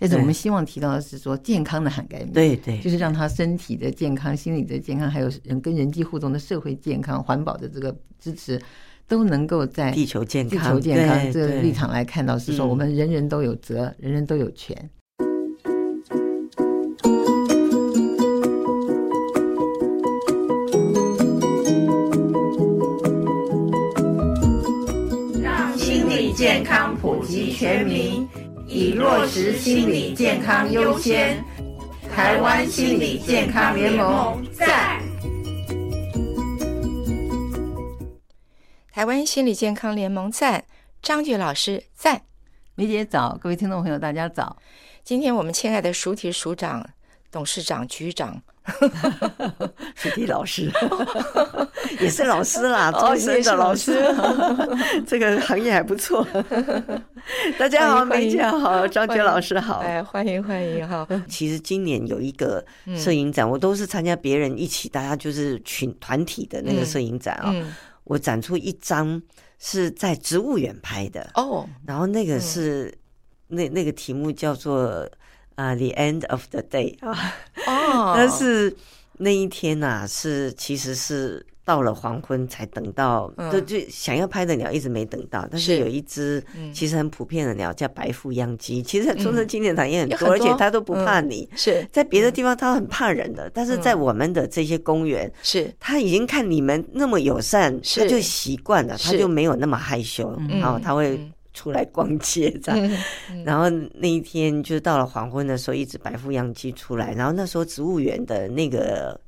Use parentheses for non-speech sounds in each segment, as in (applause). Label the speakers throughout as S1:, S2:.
S1: 但是我们希望提到的是说健康的涵盖面，
S2: 对对，
S1: 就是让他身体的健康、心理的健康，还有人跟人际互动的社会健康、环保的这个支持，都能够在
S2: 地球健康、
S1: 地球健康这个立场来看到，是说我们人人都有责，人人都有权。
S3: 让心理健康普及全民。以落实心理健康优先，台湾心理健康联盟在。
S4: 台湾心理健康联盟赞，张菊老师赞，
S1: 梅姐早，各位听众朋友大家早。
S4: 今天我们亲爱的熟体署长、董事长、局长。(laughs)
S2: 淑媞老师。(laughs) 也是老师啦，资深的老师，(laughs) 这个行业还不错。大家好，梅姐好，张珏老师好，
S4: 哎，欢迎欢迎哈。
S2: 其实今年有一个摄影展，我都是参加别人一起，大家就是群团体的那个摄影展啊。我展出一张是在植物园拍的。哦，然后那个是那那个题目叫做。啊、uh,，The end of the day 啊，哦，但是那一天呐、啊，是其实是到了黄昏才等到，嗯、就就想要拍的鸟一直没等到。但是有一只其实很普遍的鸟叫白腹秧鸡，其实在中正纪念堂也很多，嗯、而且它都不怕你。
S4: 嗯、是
S2: 在别的地方它很怕人的，但是在我们的这些公园，是它已经看你们那么友善，它就习惯了，它就没有那么害羞，然后它会。出来逛街这样，然后那一天就是到了黄昏的时候，一只白腹秧鸡出来，然后那时候植物园的那个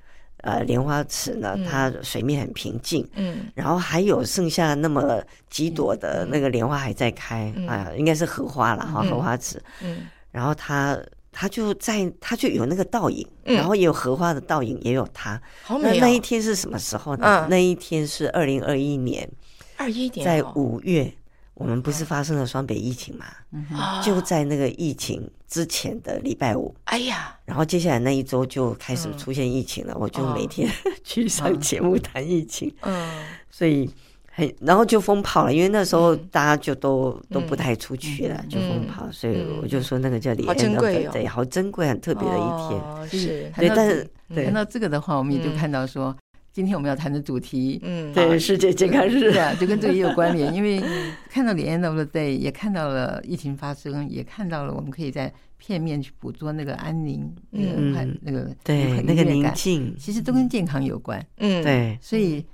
S2: 呃莲花池呢，它水面很平静，嗯，然后还有剩下那么几朵的那个莲花还在开啊，应该是荷花了哈，荷花池，嗯，然后它它就在它就有那个倒影，然后也有荷花的倒影，也有它，好美。那一天是什么时候呢？那一天是二零二一年，
S4: 二一年
S2: 在五月。我们不是发生了双北疫情嘛？就在那个疫情之前的礼拜五，哎呀，然后接下来那一周就开始出现疫情了。我就每天 (laughs) 去上节目谈疫情，嗯，所以很然后就封炮了，因为那时候大家就都都不太出去了，就封炮，所以我就说那个叫李好珍贵，对，好珍贵，很特别的一天。
S1: 是，对，但是看到这个的话，我们也就看到说。今天我们要谈的主题，嗯，对，世界健康日啊，就跟这个也有关联。(laughs) 因为看到 The End of the Day，也看到了疫情发生，也看到了我们可以在片面去捕捉那个安宁，嗯，那个
S2: 对那个宁静，
S1: 其实都跟健康有关。嗯，对。所以，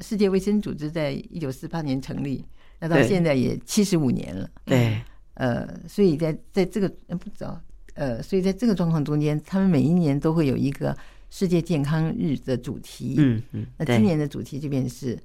S1: 世界卫生组织在一九四八年成立，那到现在也七十五年了。对，呃，所以在在这个不知道，呃，所以在这个状况中间，他们每一年都会有一个。世界健康日的主题，嗯嗯，那今年的主题这边是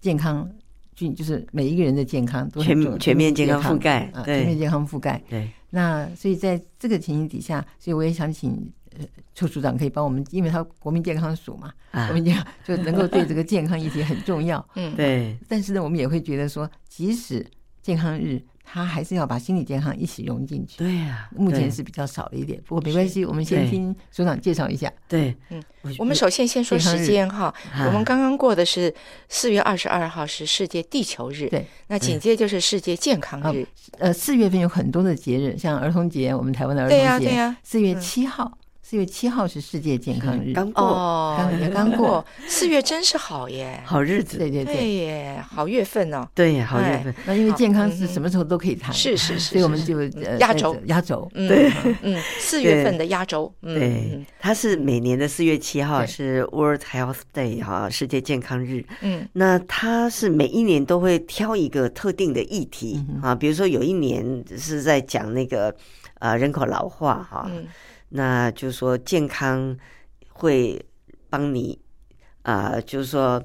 S1: 健康，就就是每一个人的健康都
S2: 全全面健康覆盖
S1: 啊，全面健康覆盖。对，那所以在这个情形底下，所以我也想请呃邱处长可以帮我们，因为他国民健康署嘛，国民健康就能够对这个健康议题很重要。嗯，(laughs) 对。但是呢，我们也会觉得说，即使健康日。他还是要把心理健康一起融进去。对呀，目前是比较少了一点，不过没关系，我们先听组长介绍一下。对，
S4: 嗯，我们首先先说时间哈，我们刚刚过的是四月二十二号是世界地球日，对，那紧接着就是世界健康日。
S1: 呃，四月份有很多的节日，像儿童节，我们台湾的儿童节，对呀，对呀，四月七号。四月七号是世界健康日，
S2: 刚过，
S1: 刚 (laughs) 也刚过。
S4: 四月真是好耶，
S2: 好日子，
S1: 对对对。
S4: 耶，好月份哦，
S2: 对，好月份。
S1: 那因为健康是什么时候都可以谈，
S4: 是是是，(laughs)
S1: 所以我们就
S4: 压轴。
S1: 压轴，
S4: 对，嗯，四月份的压轴，
S2: 对，它是每年的四月七号是 World Health Day 哈，世界健康日。嗯，那它是每一年都会挑一个特定的议题啊，比如说有一年是在讲那个呃人口老化哈。那就是说，健康会帮你啊、就是说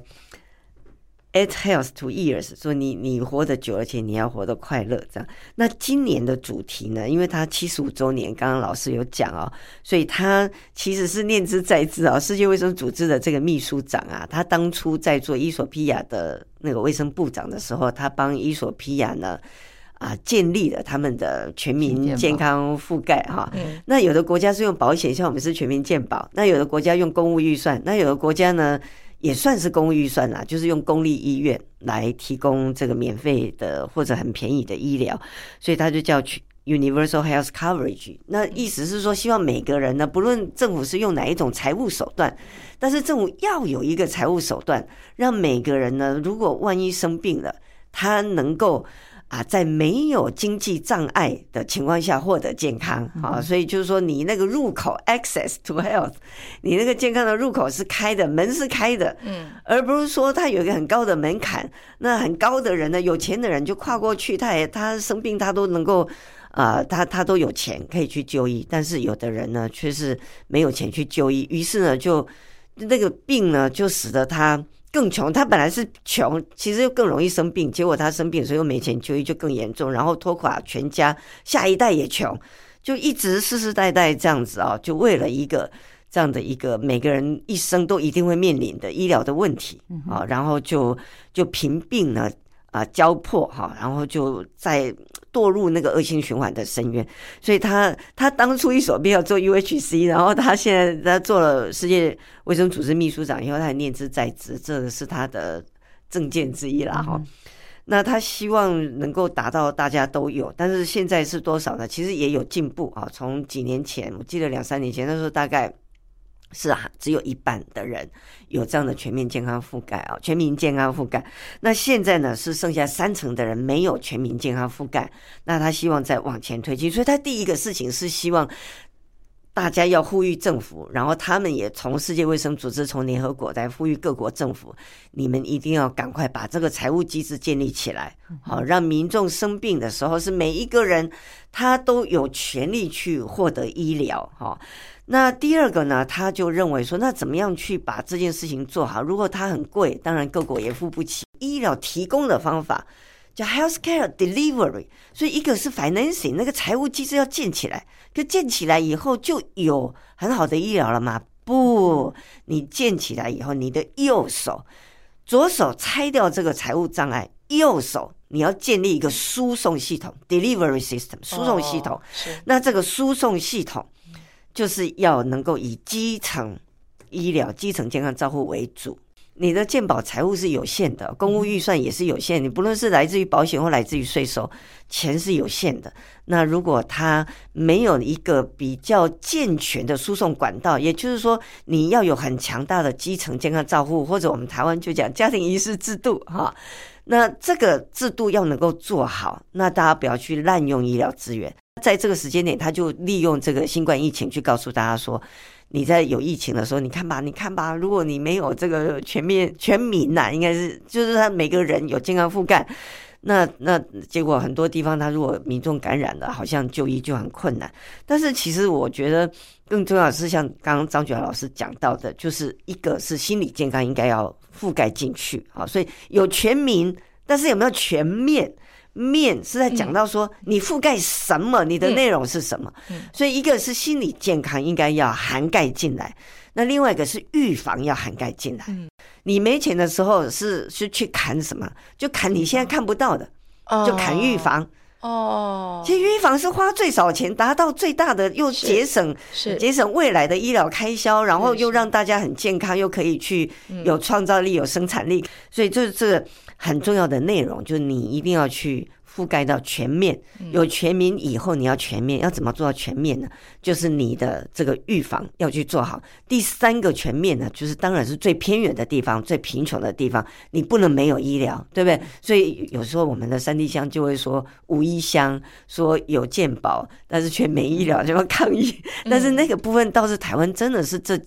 S2: ，add health to years，说你你活得久，而且你要活得快乐，这样。那今年的主题呢，因为它七十五周年，刚刚老师有讲哦，所以他其实是念兹在兹啊，世界卫生组织的这个秘书长啊，他当初在做伊索比亚的那个卫生部长的时候，他帮伊索比亚呢。啊，建立了他们的全民健康覆盖哈。那有的国家是用保险，像我们是全民健保。那有的国家用公务预算，那有的国家呢也算是公务预算啦，就是用公立医院来提供这个免费的或者很便宜的医疗，所以它就叫去 universal health coverage。那意思是说，希望每个人呢，不论政府是用哪一种财务手段，但是政府要有一个财务手段，让每个人呢，如果万一生病了，他能够。啊，在没有经济障碍的情况下获得健康啊，所以就是说，你那个入口 access to health，你那个健康的入口是开的，门是开的，嗯，而不是说他有一个很高的门槛，那很高的人呢，有钱的人就跨过去，他也他生病他都能够啊，他他都有钱可以去就医，但是有的人呢却是没有钱去就医，于是呢就那个病呢就使得他。更穷，他本来是穷，其实又更容易生病。结果他生病，所以又没钱就医，就更严重，然后拖垮全家，下一代也穷，就一直世世代代这样子啊，就为了一个这样的一个每个人一生都一定会面临的医疗的问题啊，然后就就贫病呢。啊，交迫哈，然后就再堕入那个恶性循环的深渊。所以他他当初一手必要做 UHC，然后他现在他做了世界卫生组织秘书长以后，他还念兹在兹，这个是他的政见之一啦哈。嗯、那他希望能够达到大家都有，但是现在是多少呢？其实也有进步啊。从几年前，我记得两三年前，那时候大概。是啊，只有一半的人有这样的全面健康覆盖啊，全民健康覆盖。那现在呢，是剩下三成的人没有全民健康覆盖。那他希望再往前推进，所以他第一个事情是希望大家要呼吁政府，然后他们也从世界卫生组织、从联合国来呼吁各国政府，你们一定要赶快把这个财务机制建立起来，好让民众生病的时候是每一个人他都有权利去获得医疗，哈。那第二个呢，他就认为说，那怎么样去把这件事情做好？如果它很贵，当然各国也付不起。医疗提供的方法叫 healthcare delivery，所以一个是 financing，那个财务机制要建起来。可建起来以后就有很好的医疗了吗？不，你建起来以后，你的右手、左手拆掉这个财务障碍，右手你要建立一个输送系统 delivery system，输送系统。是，那这个输送系统。就是要能够以基层医疗、基层健康照护为主。你的健保财务是有限的，公务预算也是有限。你不论是来自于保险或来自于税收，钱是有限的。那如果他没有一个比较健全的输送管道，也就是说，你要有很强大的基层健康照护，或者我们台湾就讲家庭医师制度哈。那这个制度要能够做好，那大家不要去滥用医疗资源。在这个时间点，他就利用这个新冠疫情去告诉大家说：“你在有疫情的时候，你看吧，你看吧，如果你没有这个全面全民呐，应该是就是他每个人有健康覆盖，那那结果很多地方他如果民众感染了，好像就医就很困难。但是其实我觉得更重要是像刚刚张珏老师讲到的，就是一个是心理健康应该要覆盖进去啊，所以有全民，但是有没有全面？”面是在讲到说你覆盖什么，你的内容是什么，所以一个是心理健康应该要涵盖进来，那另外一个是预防要涵盖进来。你没钱的时候是是去砍什么？就砍你现在看不到的，就砍预防。哦，其实预防是花最少钱，达到最大的又节省，是。节省未来的医疗开销，然后又让大家很健康，又可以去有创造力、有生产力，所以这这个。很重要的内容就是你一定要去覆盖到全面，有全民以后你要全面，要怎么做到全面呢？就是你的这个预防要去做好。第三个全面呢，就是当然是最偏远的地方、最贫穷的地方，你不能没有医疗，对不对？所以有时候我们的三地乡就会说无医乡，说有健保，但是却没医疗，就要抗议。但是那个部分倒是台湾真的是这。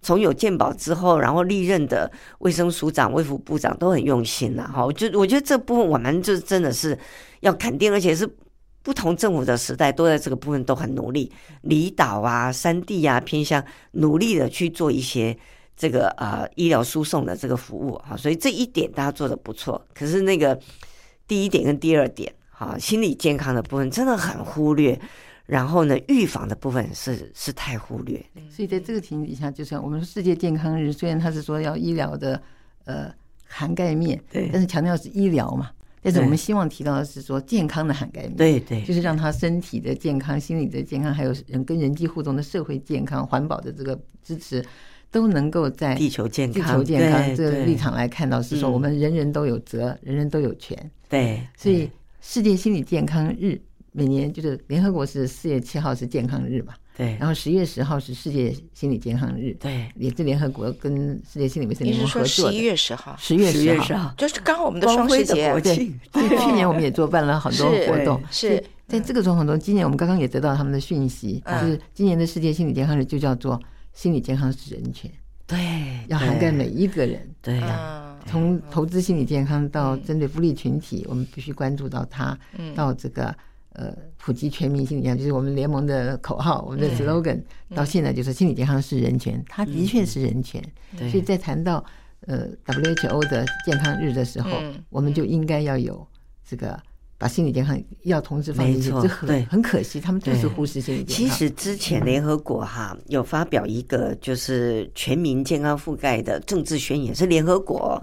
S2: 从有健保之后，然后历任的卫生署长、卫福部长都很用心了哈。我觉我觉得这部分我们就真的是要肯定，而且是不同政府的时代都在这个部分都很努力，离岛啊、山地啊、偏向努力的去做一些这个呃医疗输送的这个服务哈。所以这一点大家做得不错，可是那个第一点跟第二点哈，心理健康的部分真的很忽略。然后呢，预防的部分是是太忽略，
S1: 所以在这个情景下，就像我们世界健康日，虽然他是说要医疗的呃涵盖面，对，但是强调是医疗嘛，但是我们希望提到的是说健康的涵盖面，
S2: 对对，
S1: 就是让他身体的健康、心理的健康，还有人跟人际互动的社会健康、环保的这个支持，都能够在
S2: 地球健康、
S1: 地球健康这个立场来看到，是说我们人人都有责，人人都有权，
S2: 对，
S1: 所以世界心理健康日。每年就是联合国是四月七号是健康日嘛，
S2: 对，
S1: 然后十月十号是世界心理健康日，
S2: 对，
S1: 也是联合国跟世界心理卫生联盟合作。
S4: 你是说十一月十号？
S1: 十月十号。
S4: 就是刚好我们的双十节。
S1: 对，去年我们也做办了很多活动。
S4: 是。
S1: 在这个状况中，今年我们刚刚也得到他们的讯息，就是今年的世界心理健康日就叫做心理健康是人权，
S2: 对，
S1: 要涵盖每一个人，
S2: 对。呀。
S1: 从投资心理健康到针对福利群体，我们必须关注到它。到这个呃普及全民心理健康，就是我们联盟的口号，我们的 slogan。到现在就是心理健康是人权，它的确是人权。所以在谈到呃 WHO 的健康日的时候，我们就应该要有这个。把心理健康要同时放进去，这很很可惜，他们就是忽视心理健康。
S2: 其实之前联合国哈有发表一个就是全民健康覆盖的政治宣言，是联合国，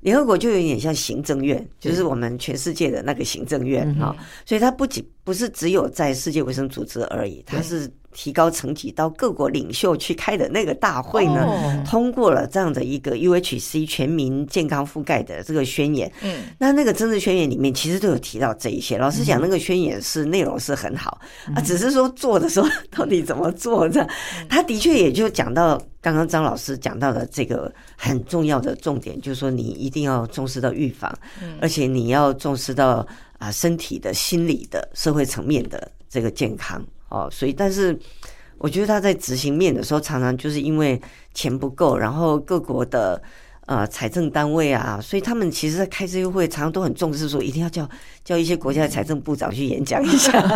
S2: 联合国就有点像行政院，就是我们全世界的那个行政院啊，所以它不仅不是只有在世界卫生组织而已，它是。提高层级到各国领袖去开的那个大会呢，通过了这样的一个 UHC 全民健康覆盖的这个宣言。嗯，那那个政治宣言里面其实都有提到这一些。老实讲，那个宣言是内容是很好啊，只是说做的时候 (laughs) 到底怎么做的，他的确也就讲到刚刚张老师讲到的这个很重要的重点，就是说你一定要重视到预防，而且你要重视到啊身体的、心理的、社会层面的这个健康。哦，所以，但是我觉得他在执行面的时候，常常就是因为钱不够，然后各国的呃财政单位啊，所以他们其实，在开这个会，常常都很重视说，一定要叫叫一些国家的财政部长去演讲一下，(laughs)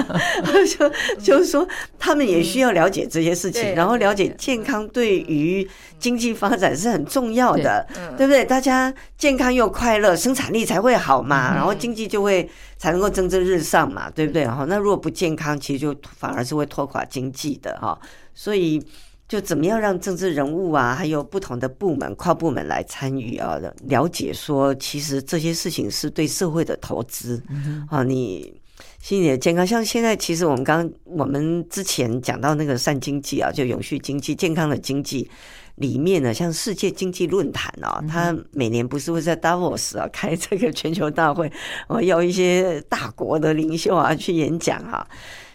S2: 就 (laughs) 就是说，他们也需要了解这些事情，然后了解健康对于经济发展是很重要的，对不对？大家健康又快乐，生产力才会好嘛，然后经济就会。才能够蒸蒸日上嘛，对不对？哈，那如果不健康，其实就反而是会拖垮经济的哈。所以，就怎么样让政治人物啊，还有不同的部门、跨部门来参与啊，了解说，其实这些事情是对社会的投资啊。你心理的健康，像现在，其实我们刚我们之前讲到那个善经济啊，就永续经济、健康的经济。里面呢，像世界经济论坛啊，它每年不是会在 Davos 啊开这个全球大会，我，要一些大国的领袖啊去演讲啊。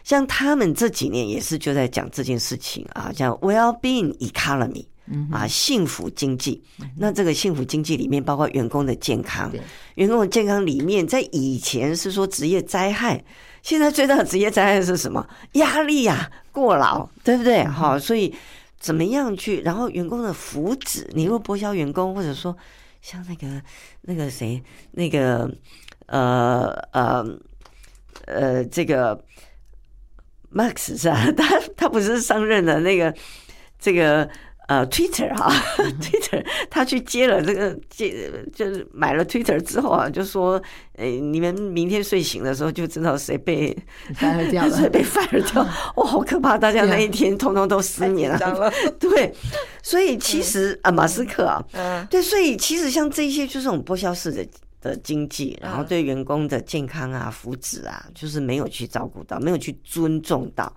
S2: 像他们这几年也是就在讲这件事情啊，叫 Well-being Economy 啊，幸福经济。那这个幸福经济里面包括员工的健康，员工的健康里面，在以前是说职业灾害，现在最大的职业灾害是什么？压力呀，过劳，对不对？好，所以。怎么样去？然后员工的福祉，你若剥削员工，或者说像那个那个谁，那个呃呃呃，这个 Max 是啊？他他不是上任的那个这个。呃，Twitter 哈，(laughs) Twitter，他去接了这个接，就是买了 Twitter 之后啊，就说，哎，你们明天睡醒的时候就知道谁被 fire 掉了，(laughs) 谁被 fire 掉，哇，(laughs) 好可怕！大家那一天通通都失眠了。对，所以其实啊，马斯克啊，对，所以其实像这些就是我们剥削式的的经济，然后对员工的健康啊、福祉啊，就是没有去照顾到，没有去尊重到。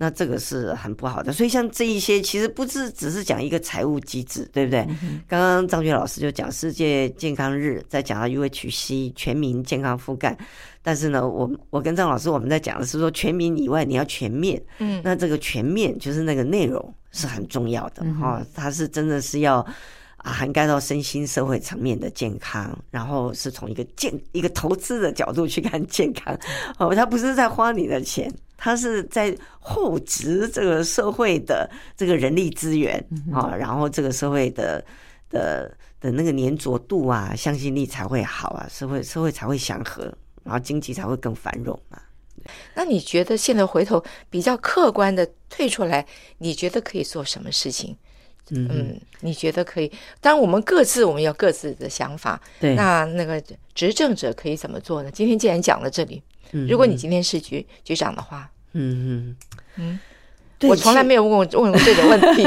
S2: 那这个是很不好的，所以像这一些其实不是只是讲一个财务机制，对不对？刚刚张珏老师就讲世界健康日，在讲到 UHC 全民健康覆盖，但是呢，我我跟张老师我们在讲的是说全民以外你要全面，嗯，那这个全面就是那个内容是很重要的哈，它是真的是要啊涵盖到身心社会层面的健康，然后是从一个健一个投资的角度去看健康，哦，他不是在花你的钱。他是在厚植这个社会的这个人力资源啊，然后这个社会的的的那个粘着度啊，向心力才会好啊，社会社会才会祥和，然后经济才会更繁荣啊。
S4: 那你觉得现在回头比较客观的退出来，你觉得可以做什么事情？嗯，你觉得可以？当然，我们各自我们有各自的想法。对，那那个执政者可以怎么做呢？今天既然讲到这里。如果你今天是局局长的话，嗯嗯嗯，我从来没有问过问过这个问题，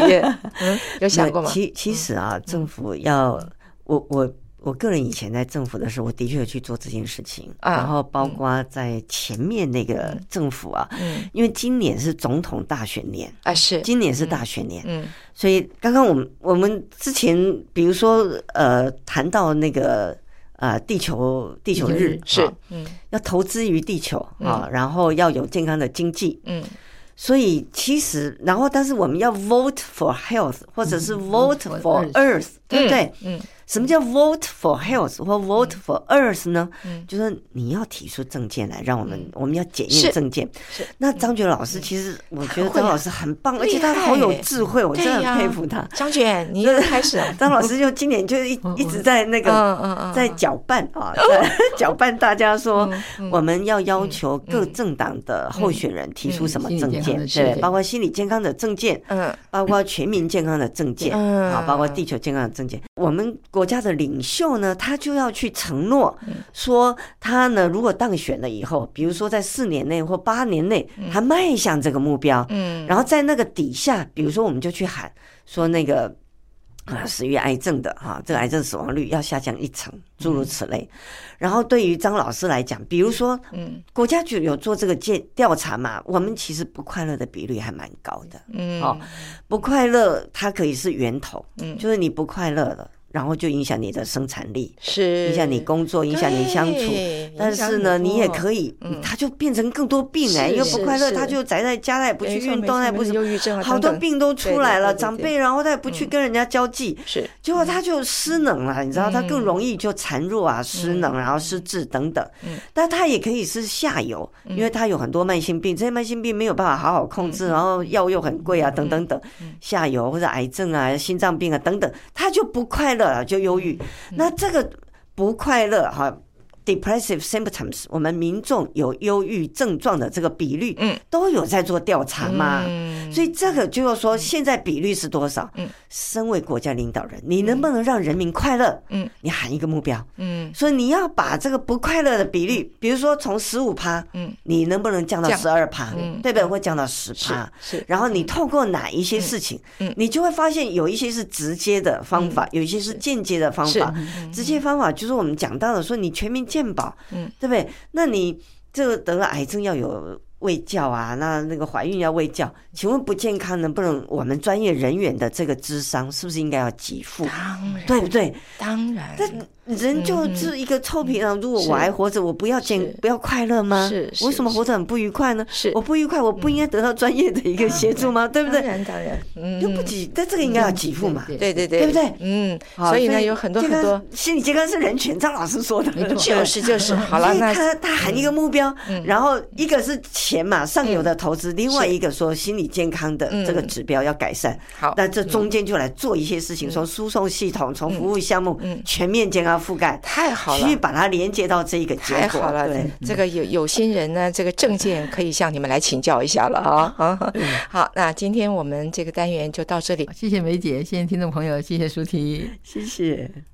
S4: 嗯，(laughs) 有想过吗？
S2: 其其实啊，政府要我我我个人以前在政府的时候，我的确有去做这件事情，然后包括在前面那个政府啊，嗯，因为今年是总统大选年啊，是。今年是大选年，嗯，所以刚刚我们我们之前比如说呃谈到那个。呃地球地球日
S4: 是，嗯，
S2: 要投资于地球啊，然后要有健康的经济，嗯，所以其实然后但是我们要 vote for health 或者是 vote for earth，对不对？嗯。什么叫 vote for health 或 vote for earth 呢？嗯，就是你要提出证件来，让我们我们要检验证件。是。那张觉老师其实我觉得张老师很棒，而且他好有智慧，我真的很佩服他。
S4: 张觉，你又开始。(laughs)
S2: 张老师就今年就一一直在那个在搅拌啊，(laughs) 在搅拌大家说我们要要求各政党的候选人提出什么证件，对，包括心理健康的证件，嗯，包括全民健康的政见，啊，包括地球健康的证件，我们国。国家的领袖呢，他就要去承诺说，他呢如果当选了以后，比如说在四年内或八年内，他迈向这个目标，嗯，然后在那个底下，比如说我们就去喊说那个啊，死于癌症的哈，这个癌症死亡率要下降一成，诸如此类。然后对于张老师来讲，比如说，嗯，国家就有做这个调调查嘛，我们其实不快乐的比率还蛮高的，嗯，哦，不快乐它可以是源头，嗯，就是你不快乐了。然后就影响你的生产力，是。影响你工作，影响你相处。但是呢，你也可以，他就变成更多病哎，因为不快乐，他就宅在家，他也不去运动，他也不忧郁症，好多病都出来了。长辈，然后他也不去跟人家交际，是。结果他就失能了，你知道，他更容易就孱弱啊，失能，然后失智等等。但他也可以是下游，因为他有很多慢性病，这些慢性病没有办法好好控制，然后药又很贵啊，等等等。下游或者癌症啊、心脏病啊等等，他就不快乐。就忧郁，那这个不快乐哈。Depressive symptoms，我们民众有忧郁症状的这个比率，嗯，都有在做调查嘛，嗯，所以这个就是说，现在比率是多少？嗯，身为国家领导人，你能不能让人民快乐？嗯，你喊一个目标，嗯，所以你要把这个不快乐的比率，比如说从十五趴，嗯，你能不能降到十二趴？嗯，对不对？会降到十趴，是。然后你透过哪一些事情，嗯，你就会发现有一些是直接的方法，有一些是间接的方法。直接方法就是我们讲到的，说你全民健保，嗯，对不对？那你这个得了癌症要有。卫教啊，那那个怀孕要喂教，请问不健康能不能我们专业人员的这个智商是不是应该要给付？当然，对不对？当然。人就是一个臭皮囊，如果我还活着，我不要健，不要快乐吗？是，为什么活着很不愉快呢？是，我不愉快，我不应该得到专业的一个协助吗？对不对？当然，当然，嗯，就不给，但这个应该要给付嘛？对对对，对不对？嗯，所以呢，有很多很多心理健康是人权，张老师说的，就是 (laughs) 就是。好了，那他他喊一个目标，然后一个是钱嘛，上游的投资，另外一个说心理健康的这个指标要改善。好，那这中间就来做一些事情，从输送系统，从服务项目，全面健康。覆盖太好了，去把它连接到这一个结果。太好了，对，这个有有心人呢，这个证件可以向你们来请教一下了啊。好，那今天我们这个单元就到这里，谢谢梅姐，谢谢听众朋友，谢谢舒婷，谢谢。